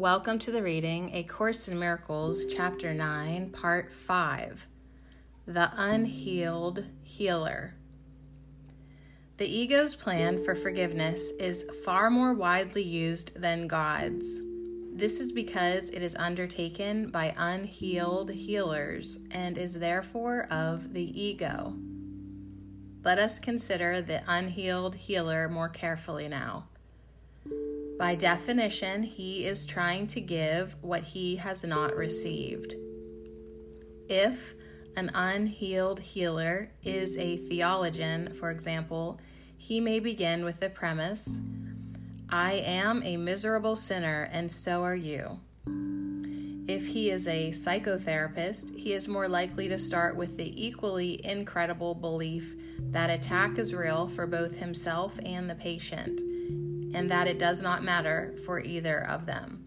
Welcome to the reading A Course in Miracles, Chapter 9, Part 5 The Unhealed Healer. The ego's plan for forgiveness is far more widely used than God's. This is because it is undertaken by unhealed healers and is therefore of the ego. Let us consider the unhealed healer more carefully now. By definition, he is trying to give what he has not received. If an unhealed healer is a theologian, for example, he may begin with the premise I am a miserable sinner, and so are you. If he is a psychotherapist, he is more likely to start with the equally incredible belief that attack is real for both himself and the patient and that it does not matter for either of them.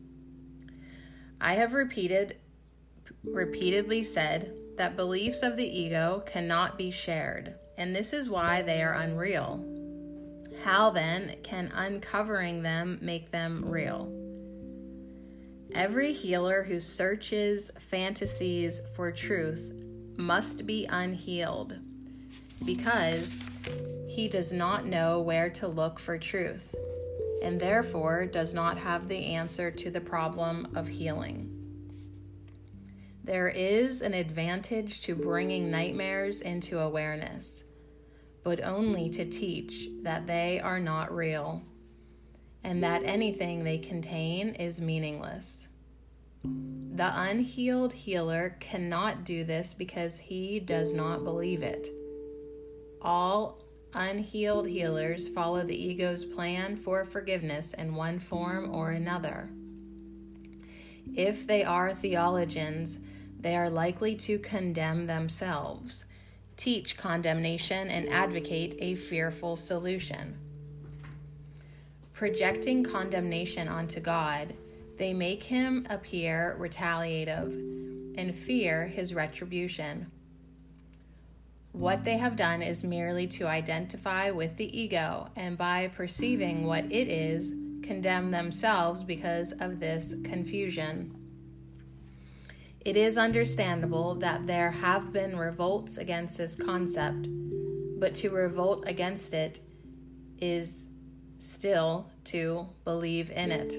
I have repeated repeatedly said that beliefs of the ego cannot be shared, and this is why they are unreal. How then can uncovering them make them real? Every healer who searches fantasies for truth must be unhealed because he does not know where to look for truth and therefore does not have the answer to the problem of healing. There is an advantage to bringing nightmares into awareness, but only to teach that they are not real and that anything they contain is meaningless. The unhealed healer cannot do this because he does not believe it. All Unhealed healers follow the ego's plan for forgiveness in one form or another. If they are theologians, they are likely to condemn themselves, teach condemnation, and advocate a fearful solution. Projecting condemnation onto God, they make him appear retaliative and fear his retribution. What they have done is merely to identify with the ego, and by perceiving what it is, condemn themselves because of this confusion. It is understandable that there have been revolts against this concept, but to revolt against it is still to believe in it.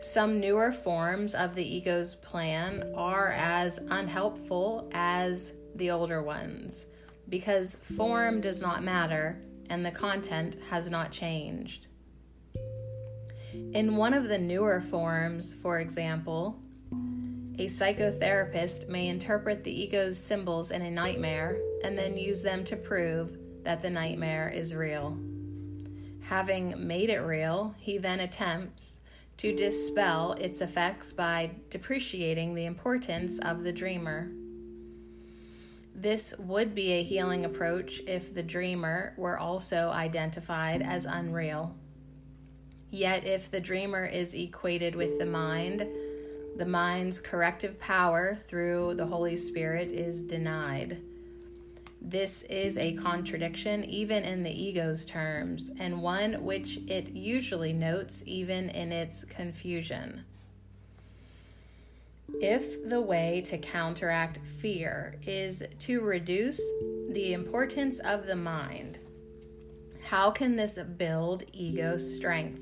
Some newer forms of the ego's plan are as unhelpful as the older ones because form does not matter and the content has not changed. In one of the newer forms, for example, a psychotherapist may interpret the ego's symbols in a nightmare and then use them to prove that the nightmare is real. Having made it real, he then attempts to dispel its effects by depreciating the importance of the dreamer. This would be a healing approach if the dreamer were also identified as unreal. Yet, if the dreamer is equated with the mind, the mind's corrective power through the Holy Spirit is denied. This is a contradiction, even in the ego's terms, and one which it usually notes even in its confusion. If the way to counteract fear is to reduce the importance of the mind, how can this build ego strength?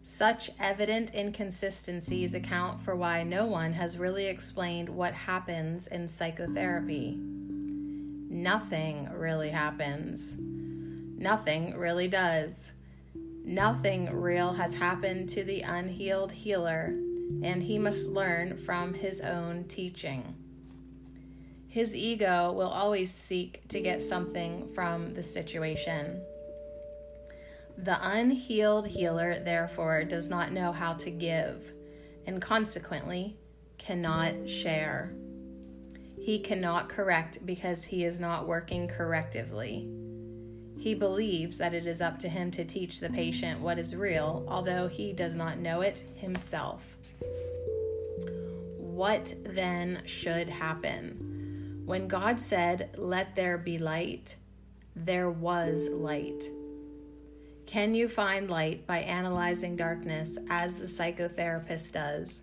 Such evident inconsistencies account for why no one has really explained what happens in psychotherapy. Nothing really happens. Nothing really does. Nothing real has happened to the unhealed healer and he must learn from his own teaching. His ego will always seek to get something from the situation. The unhealed healer, therefore, does not know how to give and consequently cannot share. He cannot correct because he is not working correctively. He believes that it is up to him to teach the patient what is real, although he does not know it himself. What then should happen? When God said, Let there be light, there was light. Can you find light by analyzing darkness as the psychotherapist does?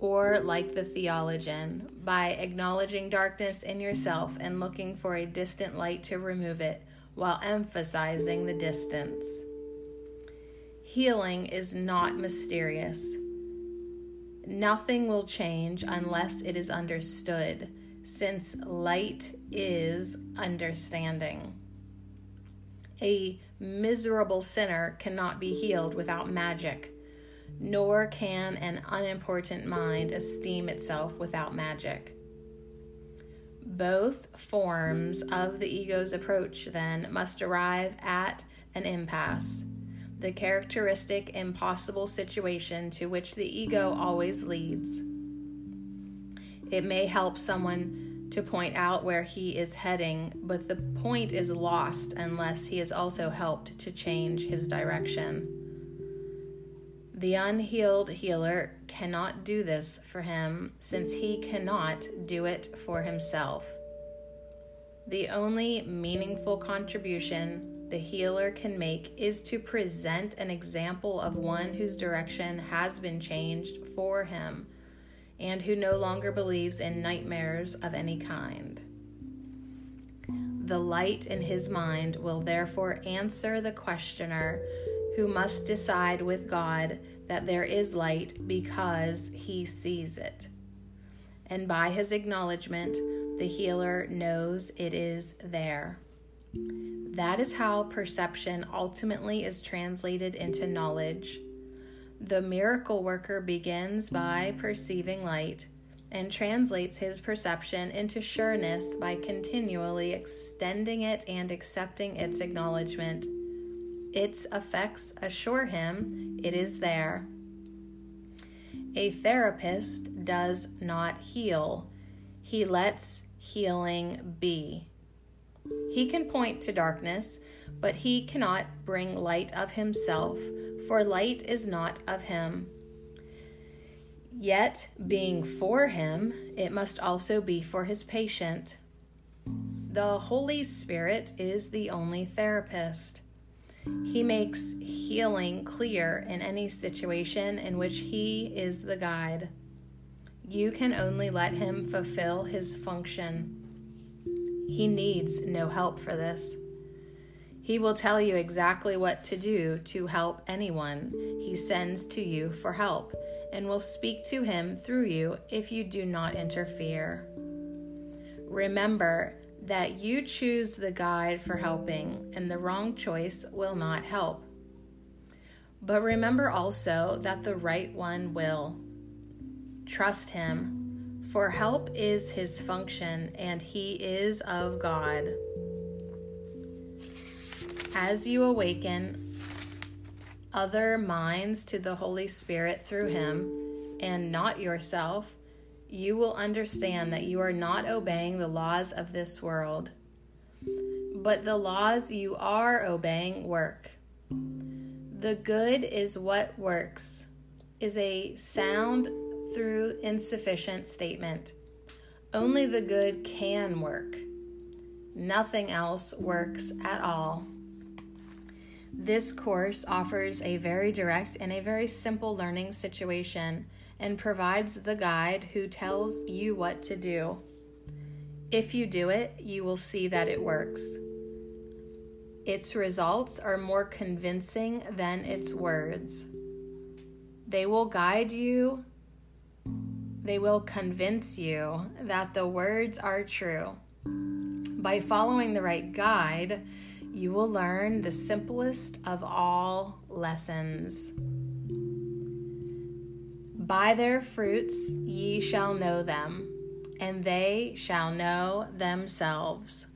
Or, like the theologian, by acknowledging darkness in yourself and looking for a distant light to remove it while emphasizing the distance? Healing is not mysterious. Nothing will change unless it is understood, since light is understanding. A miserable sinner cannot be healed without magic, nor can an unimportant mind esteem itself without magic. Both forms of the ego's approach, then, must arrive at an impasse the characteristic impossible situation to which the ego always leads. It may help someone to point out where he is heading, but the point is lost unless he is also helped to change his direction. The unhealed healer cannot do this for him since he cannot do it for himself. The only meaningful contribution the healer can make is to present an example of one whose direction has been changed for him and who no longer believes in nightmares of any kind. The light in his mind will therefore answer the questioner who must decide with God that there is light because he sees it. And by his acknowledgement, the healer knows it is there. That is how perception ultimately is translated into knowledge. The miracle worker begins by perceiving light and translates his perception into sureness by continually extending it and accepting its acknowledgement. Its effects assure him it is there. A therapist does not heal, he lets healing be. He can point to darkness, but he cannot bring light of himself, for light is not of him. Yet, being for him, it must also be for his patient. The Holy Spirit is the only therapist. He makes healing clear in any situation in which he is the guide. You can only let him fulfill his function. He needs no help for this. He will tell you exactly what to do to help anyone he sends to you for help, and will speak to him through you if you do not interfere. Remember that you choose the guide for helping, and the wrong choice will not help. But remember also that the right one will. Trust him for help is his function, and he is of God. As you awaken other minds to the Holy Spirit through him, and not yourself, you will understand that you are not obeying the laws of this world. But the laws you are obeying work. The good is what works, is a sound through insufficient statement. Only the good can work. Nothing else works at all. This course offers a very direct and a very simple learning situation and provides the guide who tells you what to do. If you do it, you will see that it works. Its results are more convincing than its words. They will guide you they will convince you that the words are true. By following the right guide, you will learn the simplest of all lessons. By their fruits ye shall know them, and they shall know themselves.